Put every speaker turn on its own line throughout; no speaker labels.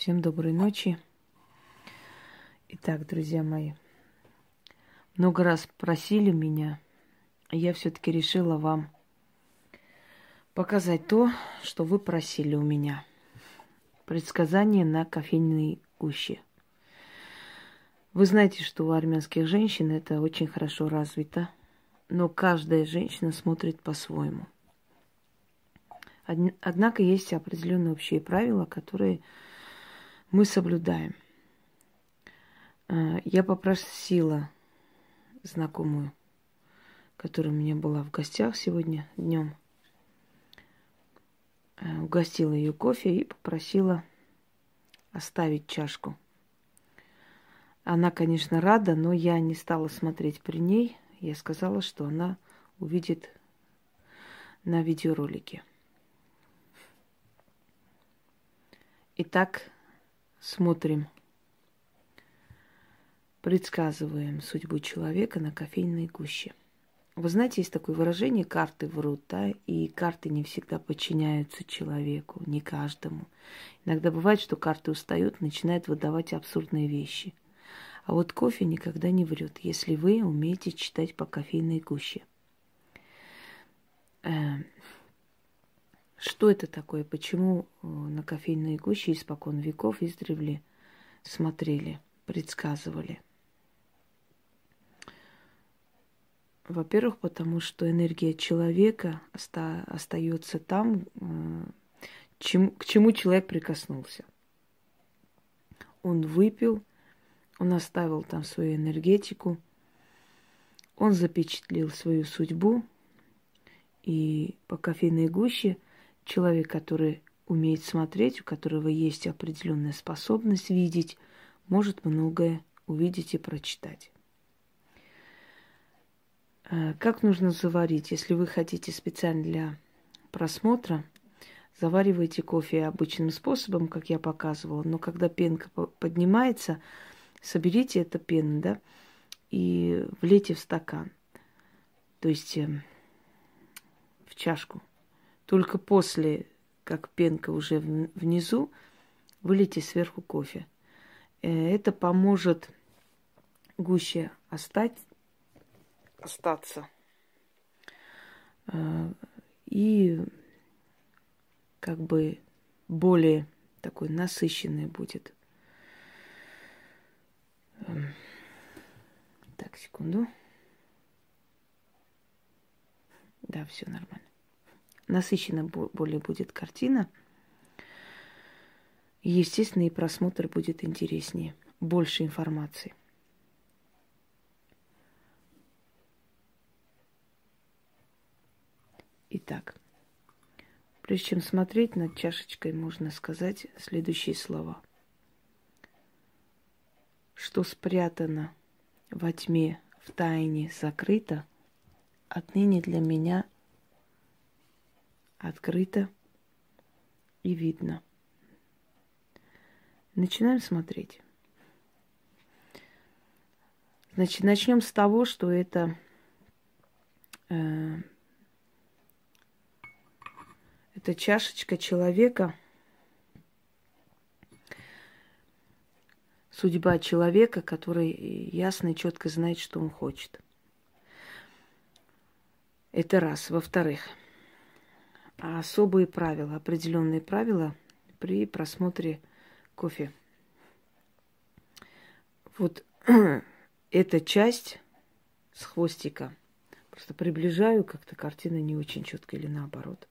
Всем доброй ночи. Итак, друзья мои, много раз просили меня, и я все-таки решила вам показать то, что вы просили у меня. Предсказание на кофейной гуще. Вы знаете, что у армянских женщин это очень хорошо развито, но каждая женщина смотрит по-своему – Однако есть определенные общие правила, которые мы соблюдаем. А, я попросила знакомую, которая у меня была в гостях сегодня днем, а, угостила ее кофе и попросила оставить чашку. Она, конечно, рада, но я не стала смотреть при ней. Я сказала, что она увидит на видеоролике. Итак, смотрим. Предсказываем судьбу человека на кофейной гуще. Вы знаете, есть такое выражение «карты врут», да, и карты не всегда подчиняются человеку, не каждому. Иногда бывает, что карты устают, начинают выдавать абсурдные вещи. А вот кофе никогда не врет, если вы умеете читать по кофейной гуще. Что это такое? Почему э, на кофейные гущи испокон веков издревле смотрели, предсказывали? Во-первых, потому что энергия человека оста- остается там, э, чем, к чему человек прикоснулся. Он выпил, он оставил там свою энергетику, он запечатлел свою судьбу, и по кофейной гуще – человек, который умеет смотреть, у которого есть определенная способность видеть, может многое увидеть и прочитать. Э, как нужно заварить? Если вы хотите специально для просмотра, заваривайте кофе обычным способом, как я показывала, но когда пенка поднимается, соберите эту пену, да, и влейте в стакан, то есть эм, в чашку. Только после, как пенка уже внизу, вылейте сверху кофе. Э, это поможет гуще остать, остаться. Э, и как бы более такой насыщенный будет. Эм, так, секунду. Да, все нормально насыщенно более будет картина. Естественно, и просмотр будет интереснее, больше информации. Итак, прежде чем смотреть над чашечкой, можно сказать следующие слова. Что спрятано во тьме, в тайне закрыто, отныне для меня – открыто и видно. Начинаем смотреть. Значит, начнем с того, что это э, это чашечка человека, судьба человека, который ясно и четко знает, что он хочет. Это раз. Во-вторых, особые правила, определенные правила при просмотре кофе. Вот эта часть с хвостика. Просто приближаю, как-то картина не очень четкая или наоборот.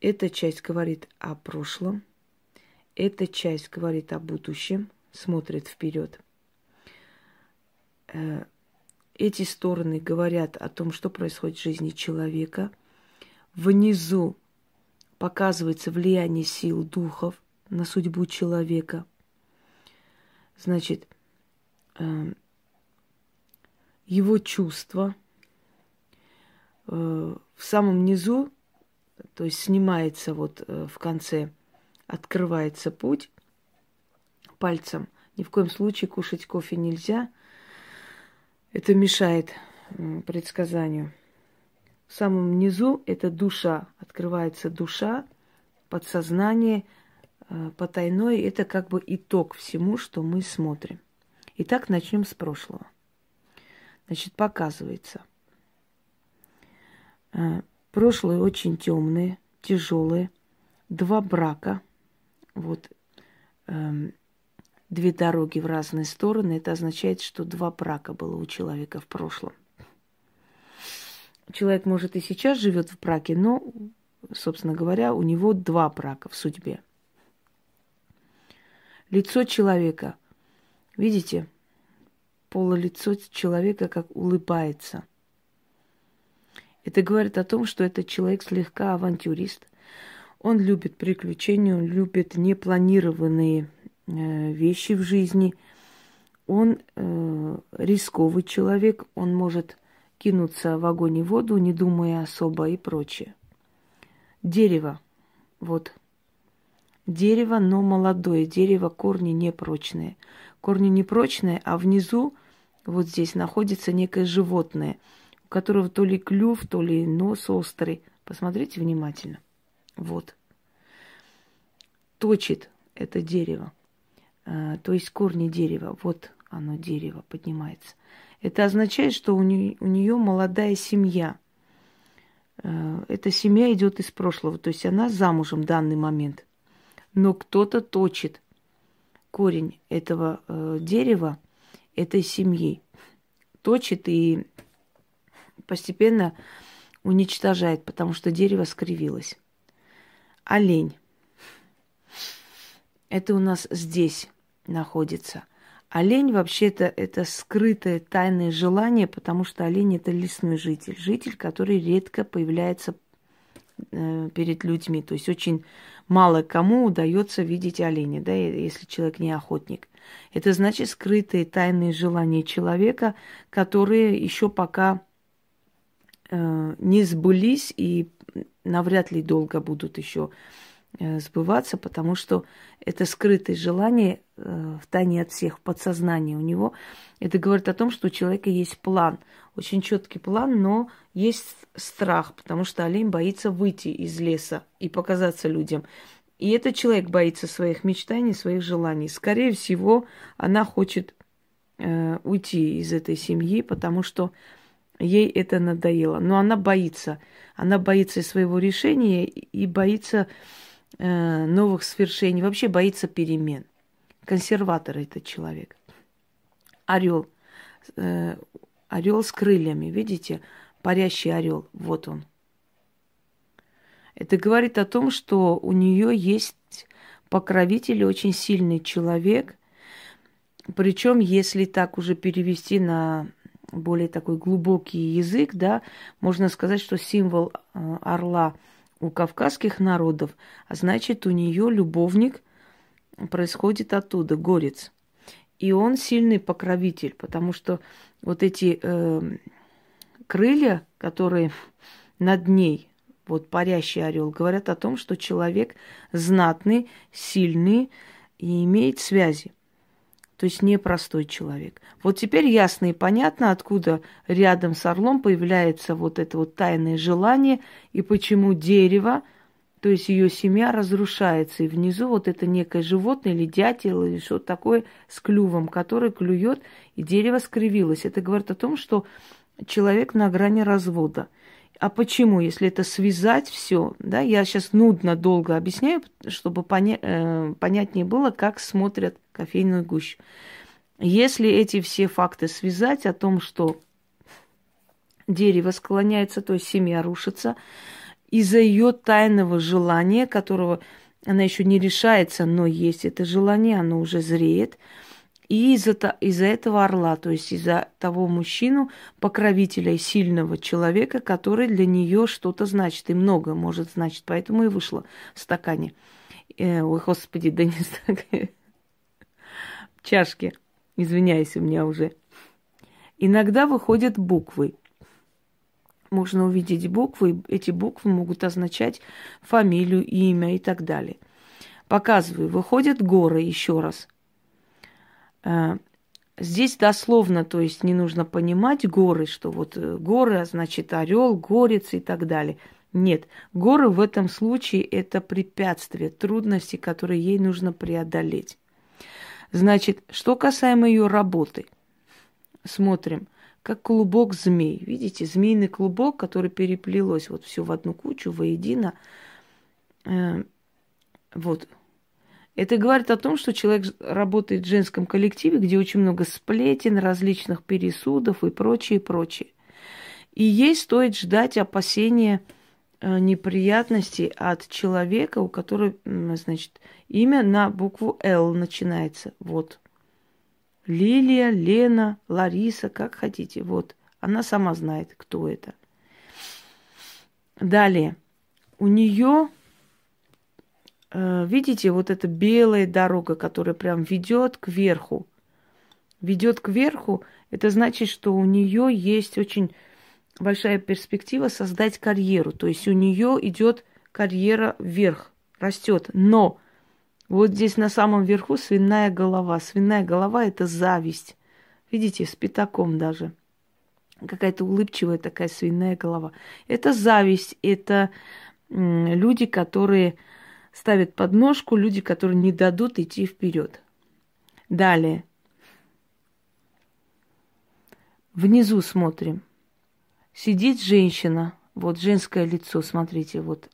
Эта часть говорит о прошлом, эта часть говорит о будущем, смотрит вперед. Э, эти стороны говорят о том, что происходит в жизни человека – Внизу показывается влияние сил духов на судьбу человека. Значит, э, его чувства э, в самом низу, то есть снимается вот э, в конце, открывается путь пальцем. Ни в коем случае кушать кофе нельзя. Это мешает предсказанию. В самом низу это душа, открывается душа, подсознание, э, потайное – это как бы итог всему, что мы смотрим. Итак, начнем с прошлого. Значит, показывается. Э, прошлое очень темное, тяжелое. Два брака. Вот эм, две дороги в разные стороны. Это означает, что два брака было у человека в прошлом. Человек, может, и сейчас живет в браке, но, собственно говоря, у него два брака в судьбе. Лицо человека. Видите? Полулицо человека как улыбается. Это говорит о том, что этот человек слегка авантюрист. Он любит приключения, он любит непланированные э, вещи в жизни. Он э, рисковый человек, он может кинуться в огонь и воду, не думая особо и прочее. Дерево. Вот. Дерево, но молодое. Дерево, корни непрочные. Корни непрочные, а внизу, вот здесь, находится некое животное, у которого то ли клюв, то ли нос острый. Посмотрите внимательно. Вот. Точит это дерево. А, то есть корни дерева. Вот оно, дерево, поднимается. Это означает, что у нее, у нее молодая семья. Э, эта семья идет из прошлого, то есть она замужем в данный момент. Но кто-то точит корень этого э, дерева, этой семьи. Точит и постепенно уничтожает, потому что дерево скривилось. Олень. Это у нас здесь находится. Олень вообще-то это скрытое тайное желание, потому что олень это лесной житель, житель, который редко появляется э, перед людьми. То есть очень мало кому удается видеть оленя, да, если человек не охотник. Это значит скрытые тайные желания человека, которые еще пока э, не сбылись и навряд ли долго будут еще сбываться, потому что это скрытое желание э, в тайне от всех, в подсознании у него. Это говорит о том, что у человека есть план, очень четкий план, но есть страх, потому что олень боится выйти из леса и показаться людям. И этот человек боится своих мечтаний, своих желаний. Скорее всего, она хочет э, уйти из этой семьи, потому что ей это надоело. Но она боится. Она боится своего решения и боится Э, новых свершений, вообще боится перемен. Консерватор этот человек. Орел. Э, орел с крыльями, видите? Парящий орел. Вот он. Это говорит о том, что у нее есть покровитель, очень сильный человек. Причем, если так уже перевести на более такой глубокий язык, да, можно сказать, что символ э, орла – у кавказских народов, а значит, у нее любовник происходит оттуда, горец. И он сильный покровитель, потому что вот эти э, крылья, которые над ней, вот парящий орел, говорят о том, что человек знатный, сильный и имеет связи то есть непростой человек. Вот теперь ясно и понятно, откуда рядом с орлом появляется вот это вот тайное желание и почему дерево, то есть ее семья разрушается. И внизу вот это некое животное или дятел или что-то такое с клювом, который клюет, и дерево скривилось. Это говорит о том, что человек на грани развода – а почему, если это связать все, да, я сейчас нудно долго объясняю, чтобы поня- э, понятнее было, как смотрят кофейную гущу. Если эти все факты связать о том, что дерево склоняется, то есть семья рушится, из-за ее тайного желания, которого она еще не решается, но есть это желание, оно уже зреет – и из-за из этого орла, то есть из-за того мужчину, покровителя и сильного человека, который для нее что-то значит, и много может значить. Поэтому и вышло в стакане. Э, ой, господи, да не стакане. Чашки. Извиняюсь, у меня уже. Иногда выходят буквы. Можно увидеть буквы. Эти буквы могут означать фамилию, имя и так далее. Показываю. Выходят горы еще раз – здесь дословно, то есть не нужно понимать горы, что вот э, горы, а значит орел, горец и так далее. Нет, горы в этом случае это препятствия, трудности, которые ей нужно преодолеть. Значит, что касаемо ее работы, смотрим, как клубок змей. Видите, змеиный клубок, который переплелось вот все в одну кучу, воедино. Э, вот. Это говорит о том, что человек работает в женском коллективе, где очень много сплетен, различных пересудов и прочее, прочее. И ей стоит ждать опасения Э, неприятностей от человека, у которого, значит, имя на букву Л начинается. Вот. Лилия, Лена, Лариса, как хотите. Вот. Она сама знает, кто это. Далее. У нее, видите, вот эта белая дорога, которая прям ведет к верху. Ведет к верху, это значит, что у нее есть очень большая перспектива создать карьеру. То есть у нее идет карьера вверх, растет. Но вот здесь на самом верху свиная голова. Свиная голова это зависть. Видите, с пятаком даже. Какая-то улыбчивая такая свиная голова. Это зависть, это люди, которые ставят подножку, люди, которые не дадут идти вперед. Далее. Внизу смотрим. Сидит женщина, вот женское лицо, смотрите, вот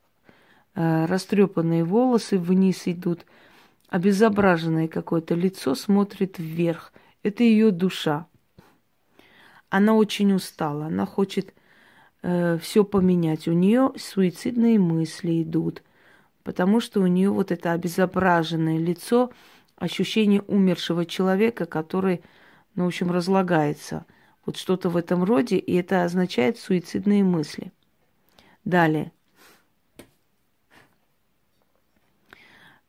э, растрепанные волосы вниз идут, обезображенное какое-то лицо смотрит вверх. Это ее душа. Она очень устала, она хочет э, все поменять. У нее суицидные мысли идут, потому что у нее вот это обезображенное лицо, ощущение умершего человека, который, ну, в общем, разлагается – вот что-то в этом роде, и это означает суицидные мысли. Далее.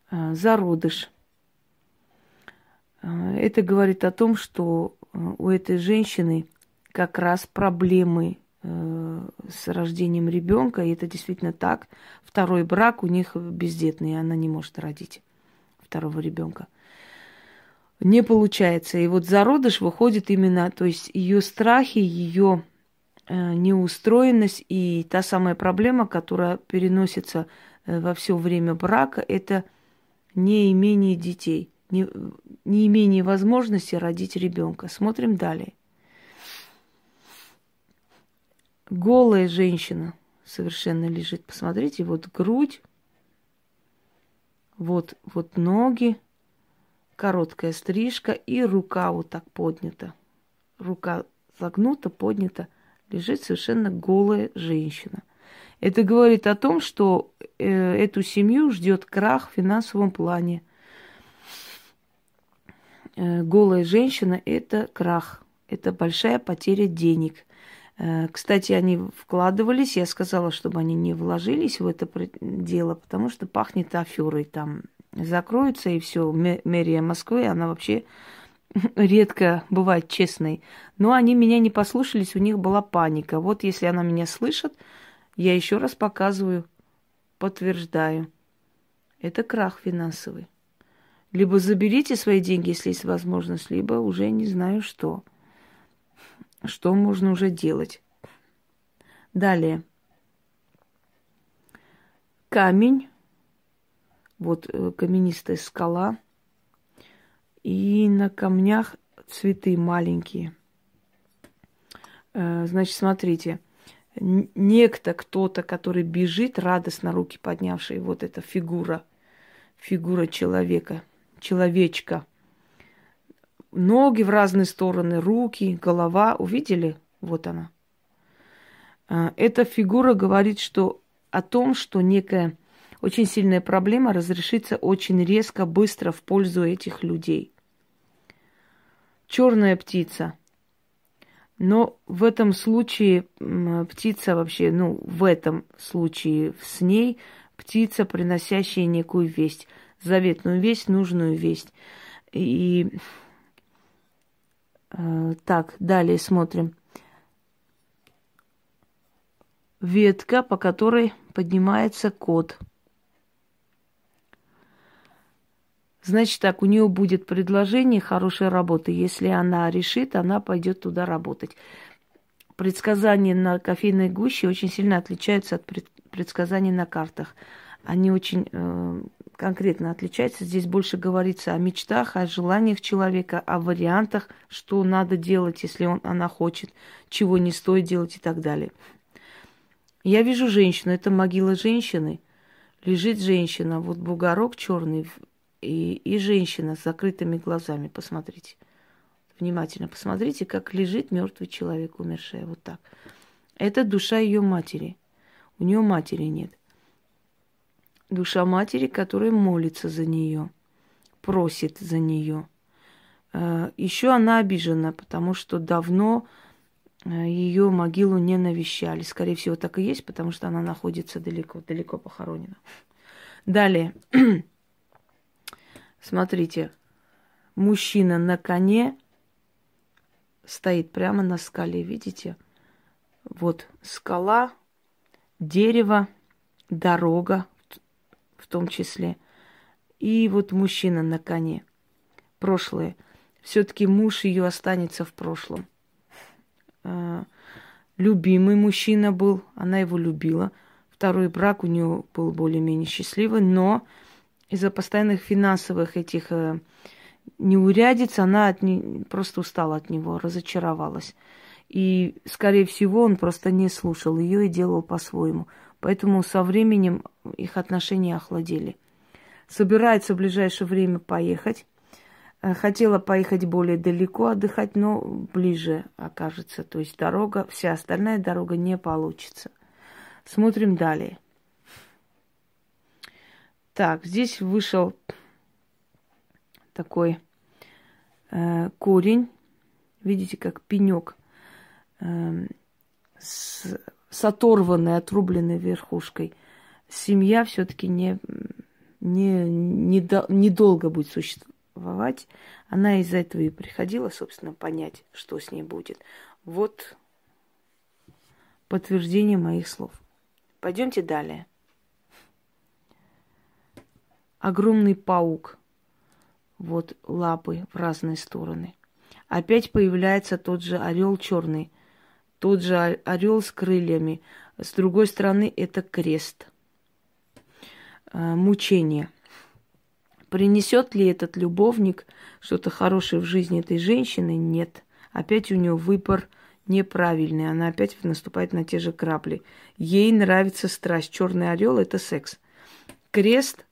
А, зародыш. А, это говорит о том, что а, у этой женщины как раз проблемы с рождением ребенка, и это действительно так. Второй брак у них бездетный, и она не может родить второго ребенка не получается. И вот зародыш выходит именно, то есть ее страхи, ее э, неустроенность и та самая проблема, которая переносится э, во все время брака, это неимение детей, не, неимение возможности родить ребенка. Смотрим далее. Голая женщина совершенно лежит. Посмотрите, вот грудь, вот, вот ноги, короткая стрижка и рука вот так поднята. Рука загнута, поднята, лежит совершенно голая женщина. Это говорит о том, что э, эту семью ждет крах в финансовом плане. Э, голая женщина – это крах, это большая потеря денег. Э, кстати, они вкладывались, я сказала, чтобы они не вложились в это дело, потому что пахнет аферой там закроются, и все, мэрия Москвы, она вообще редко бывает честной. Но они меня не послушались, у них была паника. Вот если она меня слышит, я еще раз показываю, подтверждаю. Это крах финансовый. Либо заберите свои деньги, если есть возможность, либо уже не знаю что. Что можно уже делать. Далее. Камень вот э, каменистая скала, и на камнях цветы маленькие. Э, значит, смотрите, некто, кто-то, который бежит, радостно руки поднявший, вот эта фигура, фигура человека, человечка. Ноги в разные стороны, руки, голова, увидели? Вот она. Э, эта фигура говорит, что о том, что некая очень сильная проблема разрешится очень резко, быстро в пользу этих людей. Черная птица. Но в этом случае птица вообще, ну, в этом случае с ней птица, приносящая некую весть, заветную весть, нужную весть. И так, далее смотрим. Ветка, по которой поднимается кот – Значит так, у нее будет предложение хорошей работы. Если она решит, она пойдет туда работать. Предсказания на кофейной гуще очень сильно отличаются от предсказания на картах. Они очень э, конкретно отличаются. Здесь больше говорится о мечтах, о желаниях человека, о вариантах, что надо делать, если он, она хочет, чего не стоит делать и так далее. Я вижу женщину, это могила женщины. Лежит женщина, вот бугорок черный и, и женщина с закрытыми глазами. Посмотрите. Внимательно посмотрите, как лежит мертвый человек, умерший. Вот так. Это душа ее матери. У нее матери нет душа матери, которая молится за нее, просит за нее. Э, Еще она обижена, потому что давно э, ее могилу не навещали. Скорее всего, так и есть, потому что она находится далеко, далеко похоронена. Далее. Смотрите, мужчина на коне стоит прямо на скале, видите? Вот скала, дерево, дорога, в том числе. И вот мужчина на коне. Прошлое. Все-таки муж ее останется в прошлом. А, любимый мужчина был, она его любила. Второй брак у нее был более-менее счастливый, но из-за постоянных финансовых этих э, неурядиц она от не, просто устала от него, разочаровалась. И, скорее всего, он просто не слушал ее и делал по-своему. Поэтому со временем их отношения охладели. Собирается в ближайшее время поехать. Э, хотела поехать более далеко отдыхать, но ближе окажется. То есть дорога, вся остальная дорога не получится. Смотрим далее. Так, здесь вышел такой э, корень. Видите, как пенек э, с с оторванной, отрубленной верхушкой, семья все-таки не, не, не, до, недолго будет существовать. Она из-за этого и приходила, собственно, понять, что с ней будет. Вот подтверждение моих слов. Пойдемте далее. Огромный паук. Вот лапы в разные стороны. Опять появляется тот же орел черный тот же орел с крыльями. С другой стороны, это крест. А, мучение. Принесет ли этот любовник что-то хорошее в жизни этой женщины? Нет. Опять у нее выбор неправильный. Она опять наступает на те же крапли. Ей нравится страсть. Черный орел это секс. Крест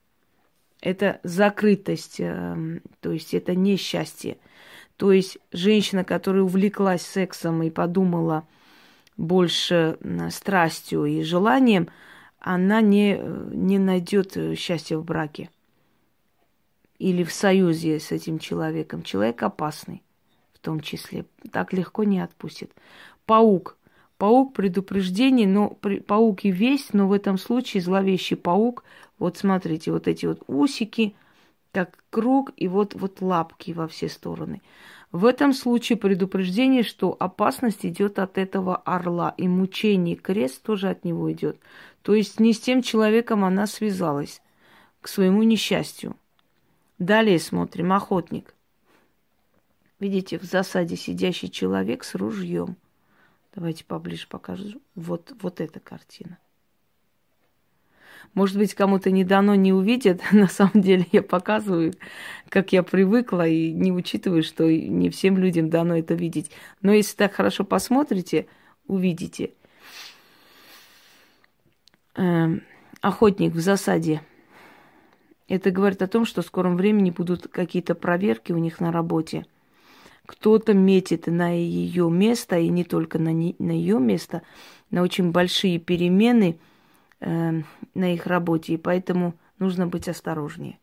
это закрытость, эм, то есть это несчастье. То есть женщина, которая увлеклась сексом и подумала, больше страстью и желанием, она не, не найдет э, счастья в браке или в союзе с этим человеком. Человек опасный в том числе. Так легко не отпустит. Паук. Паук предупреждение, но паук и весь, но в этом случае зловещий паук. Вот смотрите, вот эти вот усики, как круг, и вот, вот лапки во все стороны. В этом случае предупреждение, что опасность идет от этого орла, и мучение, крест тоже от него идет. То есть не с тем человеком она связалась к своему несчастью. Далее смотрим, охотник. Видите, в засаде сидящий человек с ружьем. Давайте поближе покажу. Вот, вот эта картина. Может быть, кому-то не дано не увидят. На самом деле я показываю, как я привыкла, и не учитываю, что не всем людям дано это видеть. Но если так хорошо посмотрите, увидите. Эм, охотник в засаде. Это говорит о том, что в скором времени будут какие-то проверки у них на работе. Кто-то метит на ее место, и не только на, не, на ее место, на очень большие перемены – э, на их работе, и поэтому нужно быть осторожнее.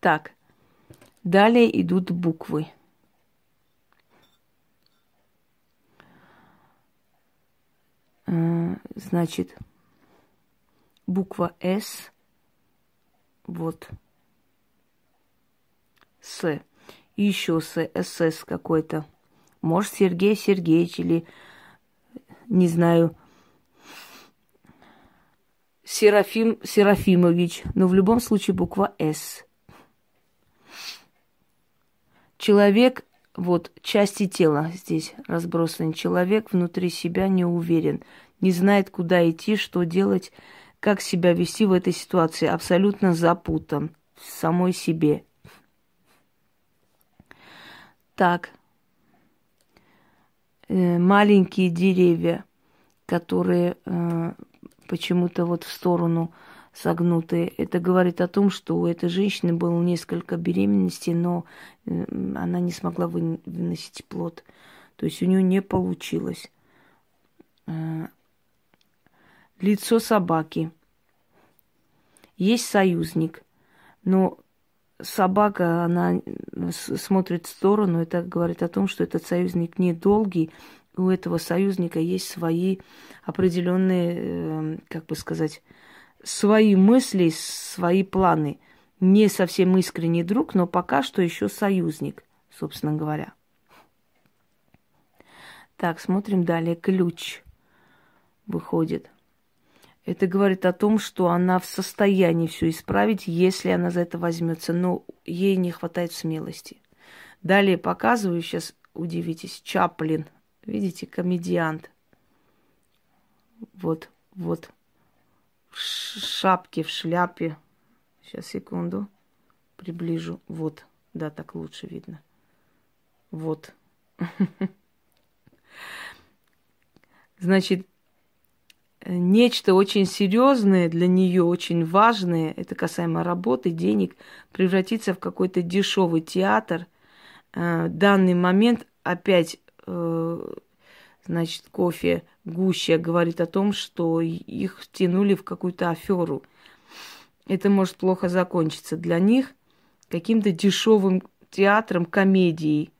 Так, далее идут буквы. Э, значит, буква С, вот, С, еще С, СС какой-то. Может, Сергей Сергеевич или, не знаю, Серафим Серафимович, но в любом случае буква «С». Человек, вот части тела здесь разбросаны. Человек внутри себя не уверен, не знает, куда идти, что делать, как себя вести в этой ситуации, абсолютно запутан в самой себе. Так, э, маленькие деревья, которые э, почему-то вот в сторону согнутые. Это говорит о том, что у этой женщины было несколько беременностей, но э, она не смогла выносить плод. То есть у нее не получилось. Э, лицо собаки. Есть союзник, но собака, она смотрит в сторону, это говорит о том, что этот союзник недолгий, у этого союзника есть свои определенные, э, как бы сказать, свои мысли, свои планы. Не совсем искренний друг, но пока что еще союзник, собственно говоря. Так, смотрим далее. Ключ выходит. Это говорит о том, что она в состоянии все исправить, если она за это возьмется, но ей не хватает смелости. Далее показываю, сейчас удивитесь, Чаплин, видите, комедиант. Вот, вот, в шапке, в шляпе. Сейчас, секунду. Приближу. Вот. Да, так лучше видно. Вот. Значит, нечто очень серьезное для нее, очень важное, это касаемо работы, денег, превратится в какой-то дешевый театр. Э, данный момент опять э, значит, кофе гуща говорит о том, что их втянули в какую-то аферу. Это может плохо закончиться для них каким-то дешевым театром, комедией.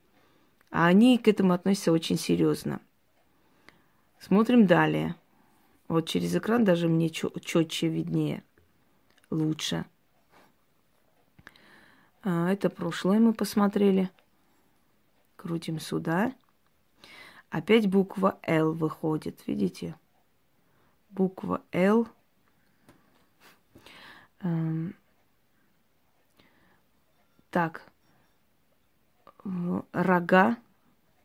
А они к этому относятся очень серьезно. Смотрим далее. Вот через экран даже мне четче виднее, лучше. А, это прошлое мы посмотрели. Крутим сюда. Опять буква Л выходит, видите? Буква Л. Эм. Так, рога,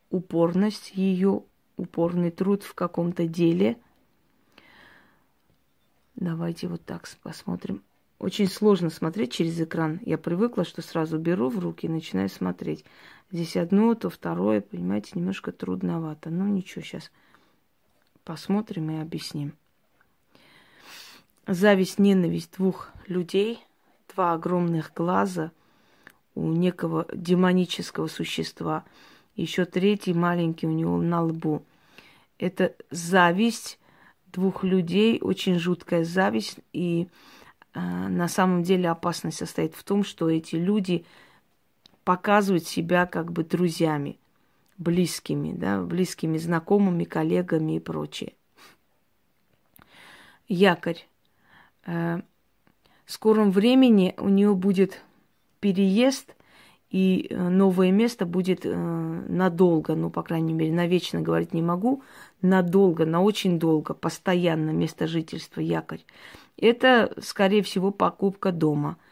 упорность ее, упорный труд в каком-то деле. Давайте вот так посмотрим. Очень сложно смотреть через экран. Я привыкла, что сразу беру в руки и начинаю смотреть. Здесь одно, то второе, понимаете, немножко трудновато. Но ничего, сейчас посмотрим и объясним. Зависть, ненависть двух людей, два огромных глаза у некого демонического существа. Еще третий маленький у него на лбу. Это зависть двух людей, очень жуткая зависть. И э, на самом деле опасность состоит в том, что эти люди – показывать себя как бы друзьями, близкими, да, близкими знакомыми, коллегами и прочее. Якорь. Э, в скором времени у нее будет переезд, и э, новое место будет э, надолго, ну, по крайней мере, навечно говорить не могу, надолго, на очень долго, постоянно место жительства, якорь. Это, скорее всего, покупка дома –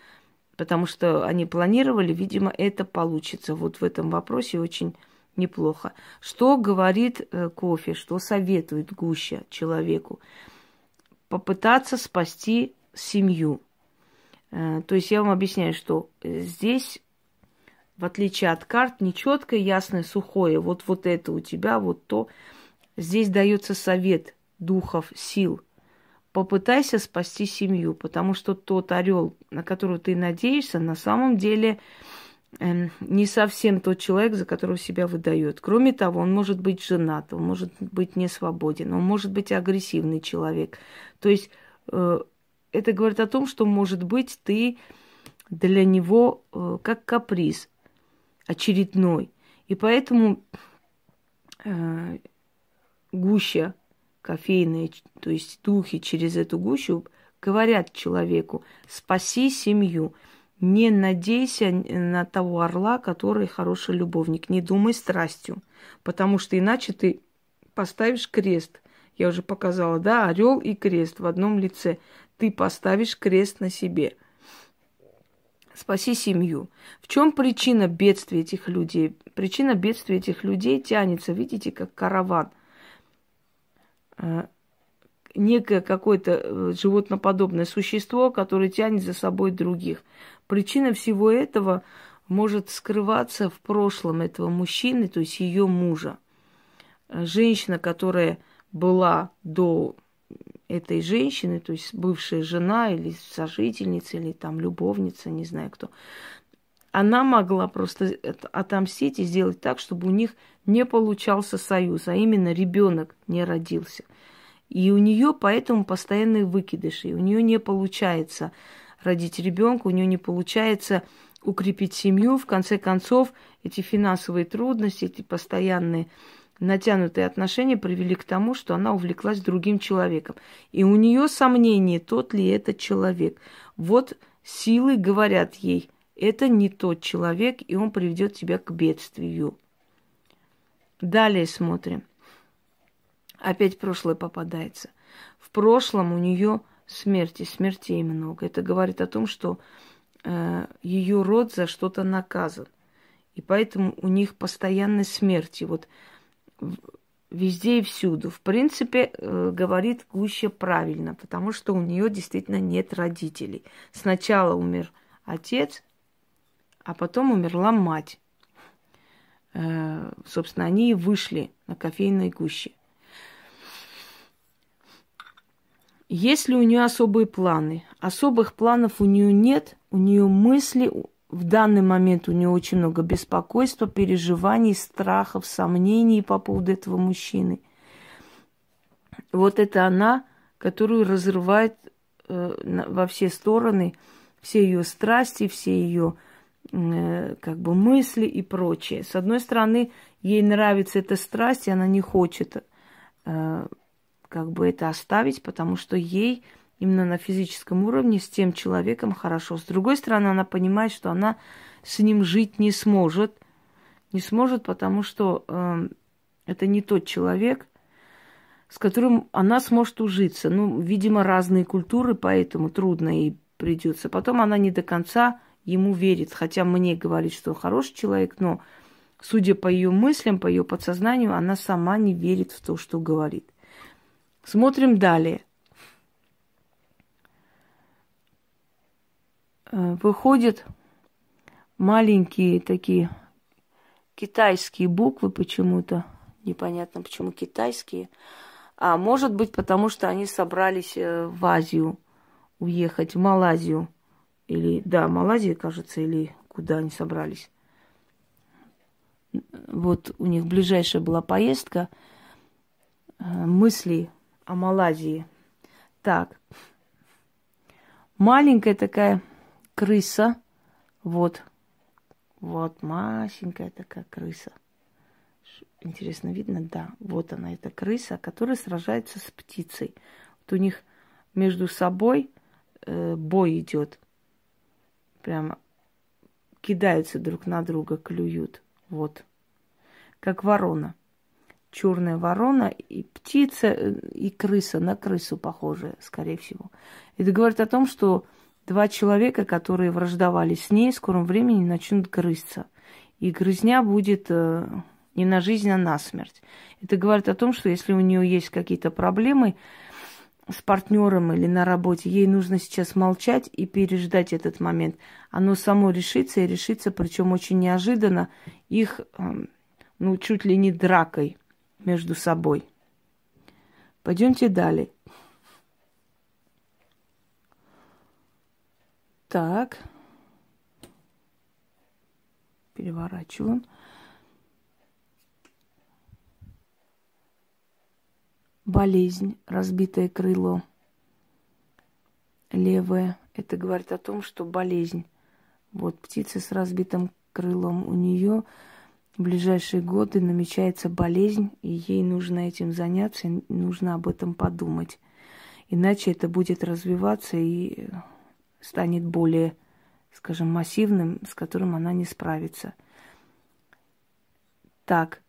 потому что они планировали, видимо, это получится. Вот в этом вопросе очень неплохо. Что говорит э, кофе, что советует гуща человеку? Попытаться спасти семью. Э, то есть я вам объясняю, что здесь, в отличие от карт, нечеткое, ясное, сухое. Вот, вот это у тебя, вот то. Здесь дается совет духов, сил – попытайся спасти семью, потому что тот орел, на которого ты надеешься, на самом деле э, не совсем тот человек, за которого себя выдает. Кроме того, он может быть женат, он может быть не свободен, он может быть агрессивный человек. То есть э, это говорит о том, что, может быть, ты для него э, как каприз очередной. И поэтому э, гуща кофейные, то есть духи через эту гущу говорят человеку, спаси семью, не надейся на того орла, который хороший любовник, не думай страстью, потому что иначе ты поставишь крест. Я уже показала, да, орел и крест в одном лице. Ты поставишь крест на себе. Спаси семью. В чем причина бедствия этих людей? Причина бедствия этих людей тянется, видите, как караван – некое какое-то э, животноподобное существо, которое тянет за собой других. Причина всего этого может скрываться в прошлом этого мужчины, то есть ее мужа. Женщина, которая была до этой женщины, то есть бывшая жена или сожительница, или там любовница, не знаю кто, она могла просто отомстить и сделать так, чтобы у них не получался союз, а именно ребенок не родился. И у нее поэтому постоянные выкидыши. У нее не получается родить ребенка, у нее не получается укрепить семью. В конце концов, эти финансовые трудности, эти постоянные натянутые отношения привели к тому, что она увлеклась другим человеком. И у нее сомнение, тот ли этот человек. Вот силы говорят ей, это не тот человек, и он приведет тебя к бедствию. Далее смотрим. Опять прошлое попадается. В прошлом у нее смерти, смертей много. Это говорит о том, что э, ее род за что-то наказан. И поэтому у них постоянно смерти. Вот везде и всюду. В принципе, э, говорит Гуща правильно, потому что у нее действительно нет родителей. Сначала умер отец, а потом умерла мать. Э, собственно, они и вышли на кофейной гуще. Есть ли у нее особые планы? Особых планов у нее нет. У нее мысли, в данный момент у нее очень много беспокойства, переживаний, страхов, сомнений по поводу этого мужчины. Вот это она, которую разрывает э, во все стороны все ее страсти, все ее как бы мысли и прочее. С одной стороны, ей нравится эта страсть, и она не хочет э, как бы это оставить, потому что ей именно на физическом уровне с тем человеком хорошо. С другой стороны, она понимает, что она с ним жить не сможет. Не сможет, потому что э, это не тот человек, с которым она сможет ужиться. Ну, видимо, разные культуры, поэтому трудно ей придется. Потом она не до конца ему верит, хотя мне говорит, что хороший человек, но судя по ее мыслям, по ее подсознанию, она сама не верит в то, что говорит. Смотрим далее. Э, выходят маленькие такие китайские буквы почему-то. Непонятно, почему китайские. А может быть, потому что они собрались э, в Азию уехать, в Малайзию. Или, да, Малайзия, кажется, или куда они собрались. Вот у них ближайшая была поездка. Э, мысли о Малайзии. Так. Маленькая такая крыса. Вот. Вот масенькая такая крыса. Интересно, видно? Да. Вот она, эта крыса, которая сражается с птицей. Вот у них между собой э, бой идет. Прямо кидаются друг на друга, клюют. Вот. Как ворона черная ворона и птица, э, и крыса, на крысу похожая, скорее всего. Это говорит о том, что два человека, которые враждовали с ней, в скором времени начнут грызться. И грызня будет э, не на жизнь, а на смерть. Это говорит о том, что если у нее есть какие-то проблемы с партнером или на работе, ей нужно сейчас молчать и переждать этот момент. Оно само решится и решится, причем очень неожиданно, их, эм, ну, чуть ли не дракой между собой. Пойдемте далее. Так. Переворачиваем. Болезнь, разбитое крыло. Левое. Это говорит о том, что болезнь. Вот птица с разбитым крылом у нее в ближайшие годы намечается болезнь, и ей нужно этим заняться, нужно об этом подумать. Иначе это будет развиваться и станет более, скажем, массивным, с которым она не справится. Так,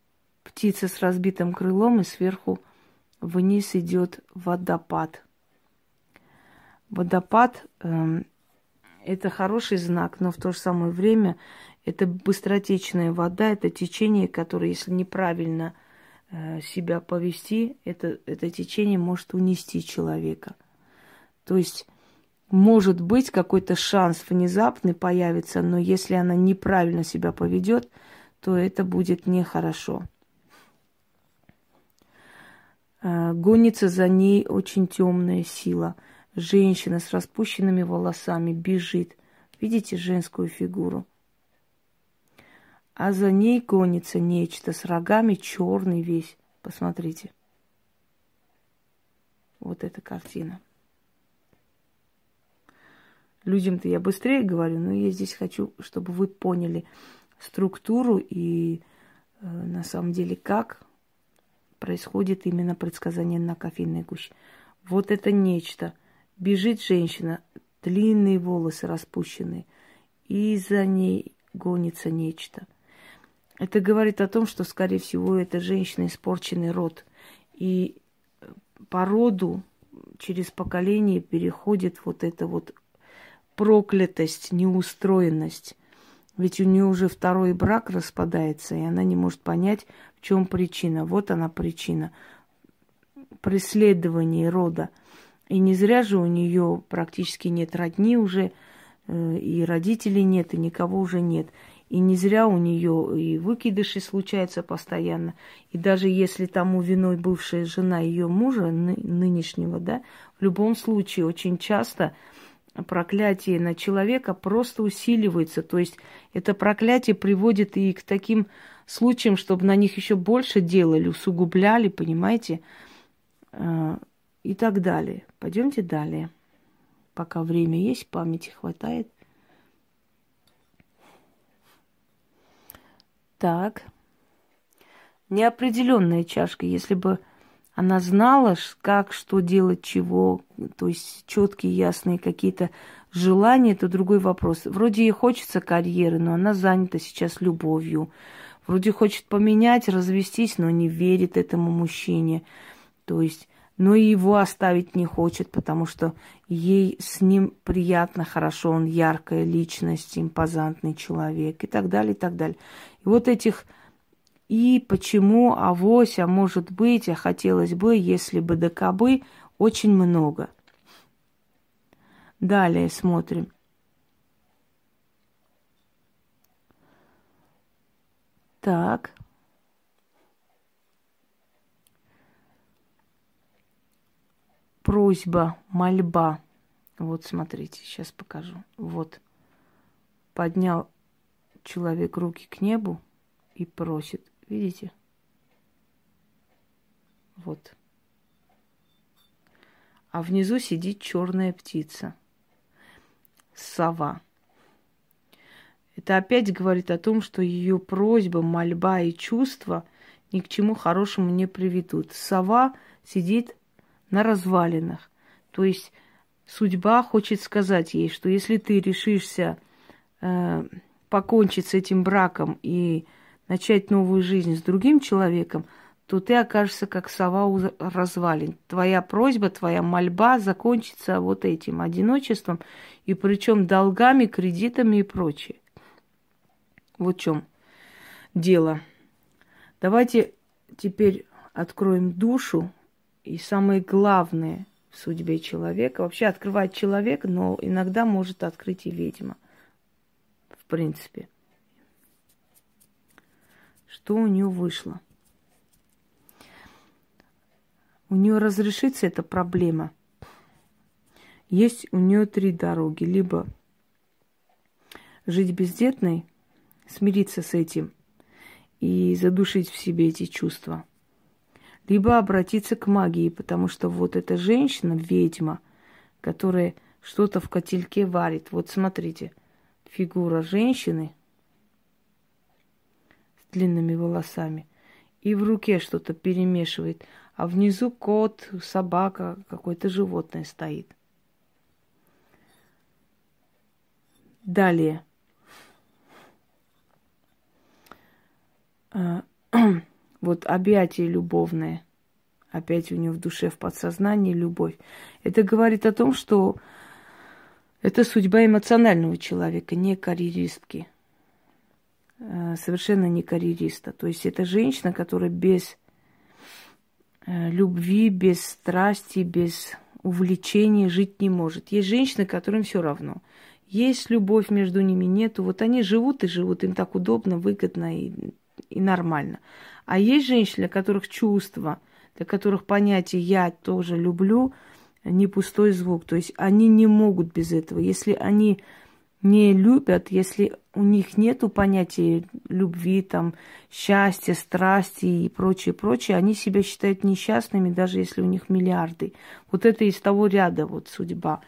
птица с разбитым крылом, и сверху вниз идет водопад. Водопад э, это хороший знак, но в то же самое время это быстротечная вода, это течение, которое, если неправильно э, себя повести, это, это течение может унести человека. То есть может быть, какой-то шанс внезапный появится, но если она неправильно себя поведет, то это будет нехорошо. Э, гонится за ней очень темная сила. Женщина с распущенными волосами бежит. Видите женскую фигуру? А за ней гонится нечто с рогами черный весь. Посмотрите. Вот эта картина. Людям-то я быстрее говорю, но я здесь хочу, чтобы вы поняли структуру и э, на самом деле как происходит именно предсказание на кофейной гуще. Вот это нечто. Бежит женщина, длинные волосы распущенные, и за ней гонится нечто. Это говорит о том, что, скорее всего, эта женщина испорченный род. И по роду через поколение переходит вот это вот проклятость, неустроенность. Ведь у нее уже второй брак распадается, и она не может понять, в чем причина. Вот она причина. Преследование рода. И не зря же у нее практически нет родни уже, э, и родителей нет, и никого уже нет. И не зря у нее и выкидыши случаются постоянно. И даже если тому виной бывшая жена ее мужа, нынешнего, да, в любом случае очень часто проклятие на человека просто усиливается. То есть это проклятие приводит и к таким случаям, чтобы на них еще больше делали, усугубляли, понимаете, э, и так далее. Пойдемте далее. Пока время есть, памяти хватает. Так. Неопределенная чашка. Если бы она знала, как, что делать, чего, то есть четкие, ясные какие-то желания, это другой вопрос. Вроде ей хочется карьеры, но она занята сейчас любовью. Вроде хочет поменять, развестись, но не верит этому мужчине. То есть, но и его оставить не хочет, потому что ей с ним приятно, хорошо, он яркая личность, импозантный человек и так далее, и так далее. И вот этих и почему авось, а может быть, а хотелось бы, если бы да кабы, очень много. Далее смотрим. Так. Просьба, мольба. Вот смотрите, сейчас покажу. Вот. Поднял человек руки к небу и просит. Видите? Вот. А внизу сидит черная птица. Сова. Это опять говорит о том, что ее просьба, мольба и чувства ни к чему хорошему не приведут. Сова сидит на развалинах. То есть судьба хочет сказать ей, что если ты решишься э, покончить с этим браком и начать новую жизнь с другим человеком, то ты окажешься как сова у развалин. Твоя просьба, твоя мольба закончится вот этим одиночеством, и причем долгами, кредитами и прочее. Вот в чем дело. Давайте теперь откроем душу и самое главное в судьбе человека. Вообще открывает человек, но иногда может открыть и ведьма. В принципе что у нее вышло. У нее разрешится эта проблема. Есть у нее три дороги. Либо жить бездетной, смириться с этим и задушить в себе эти чувства. Либо обратиться к магии, потому что вот эта женщина, ведьма, которая что-то в котельке варит. Вот смотрите, фигура женщины – длинными волосами. И в руке что-то перемешивает. А внизу кот, собака, какое-то животное стоит. Далее. А, вот объятие любовное. Опять у нее в душе, в подсознании любовь. Это говорит о том, что это судьба эмоционального человека, не карьеристки. Э, совершенно не карьериста. То есть это женщина, которая без э, любви, без страсти, без увлечения жить не может. Есть женщины, которым все равно. Есть любовь между ними, нету. Вот они живут и живут, им так удобно, выгодно и, и нормально. А есть женщины, для которых чувства, для которых понятие «я тоже люблю» не пустой звук. То есть они не могут без этого. Если они не любят, если у них нет понятия любви, там, счастья, страсти и прочее, прочее, они себя считают несчастными, даже если у них миллиарды. Вот это из того ряда вот судьба.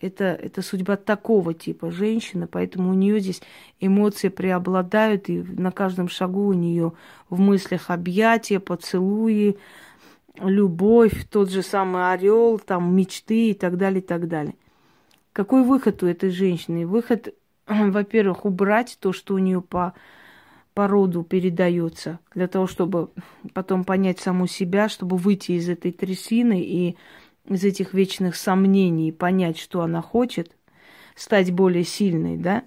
Это, это судьба такого типа женщины, поэтому у нее здесь эмоции преобладают, и на каждом шагу у нее в мыслях объятия, поцелуи, любовь, тот же самый орел, там мечты и так далее, и так далее. Какой выход у этой женщины? Выход, во-первых, убрать то, что у нее по, по роду передается, для того, чтобы потом понять саму себя, чтобы выйти из этой трясины и из этих вечных сомнений, понять, что она хочет, стать более сильной, да,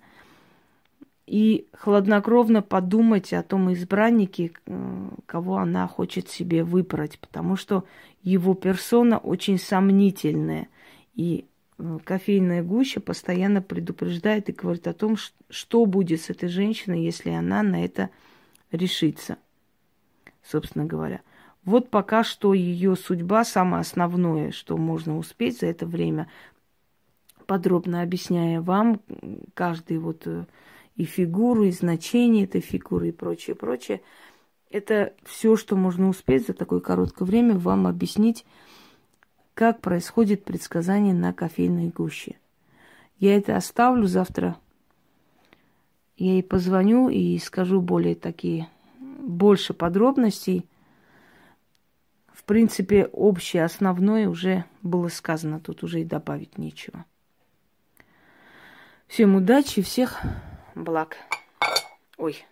и хладнокровно подумать о том избраннике, э, кого она хочет себе выбрать, потому что его персона очень сомнительная. И кофейная гуща постоянно предупреждает и говорит о том, что будет с этой женщиной, если она на это решится, собственно говоря. Вот пока что ее судьба, самое основное, что можно успеть за это время, подробно объясняя вам каждый вот э, и фигуру, и значение этой фигуры, и прочее, прочее. Это все, что можно успеть за такое короткое время вам объяснить, как происходит предсказание на кофейной гуще. Я это оставлю завтра. Я ей позвоню и скажу более такие, больше подробностей. В принципе, общее, основное уже было сказано, тут уже и добавить нечего. Всем удачи, всех благ. Ой,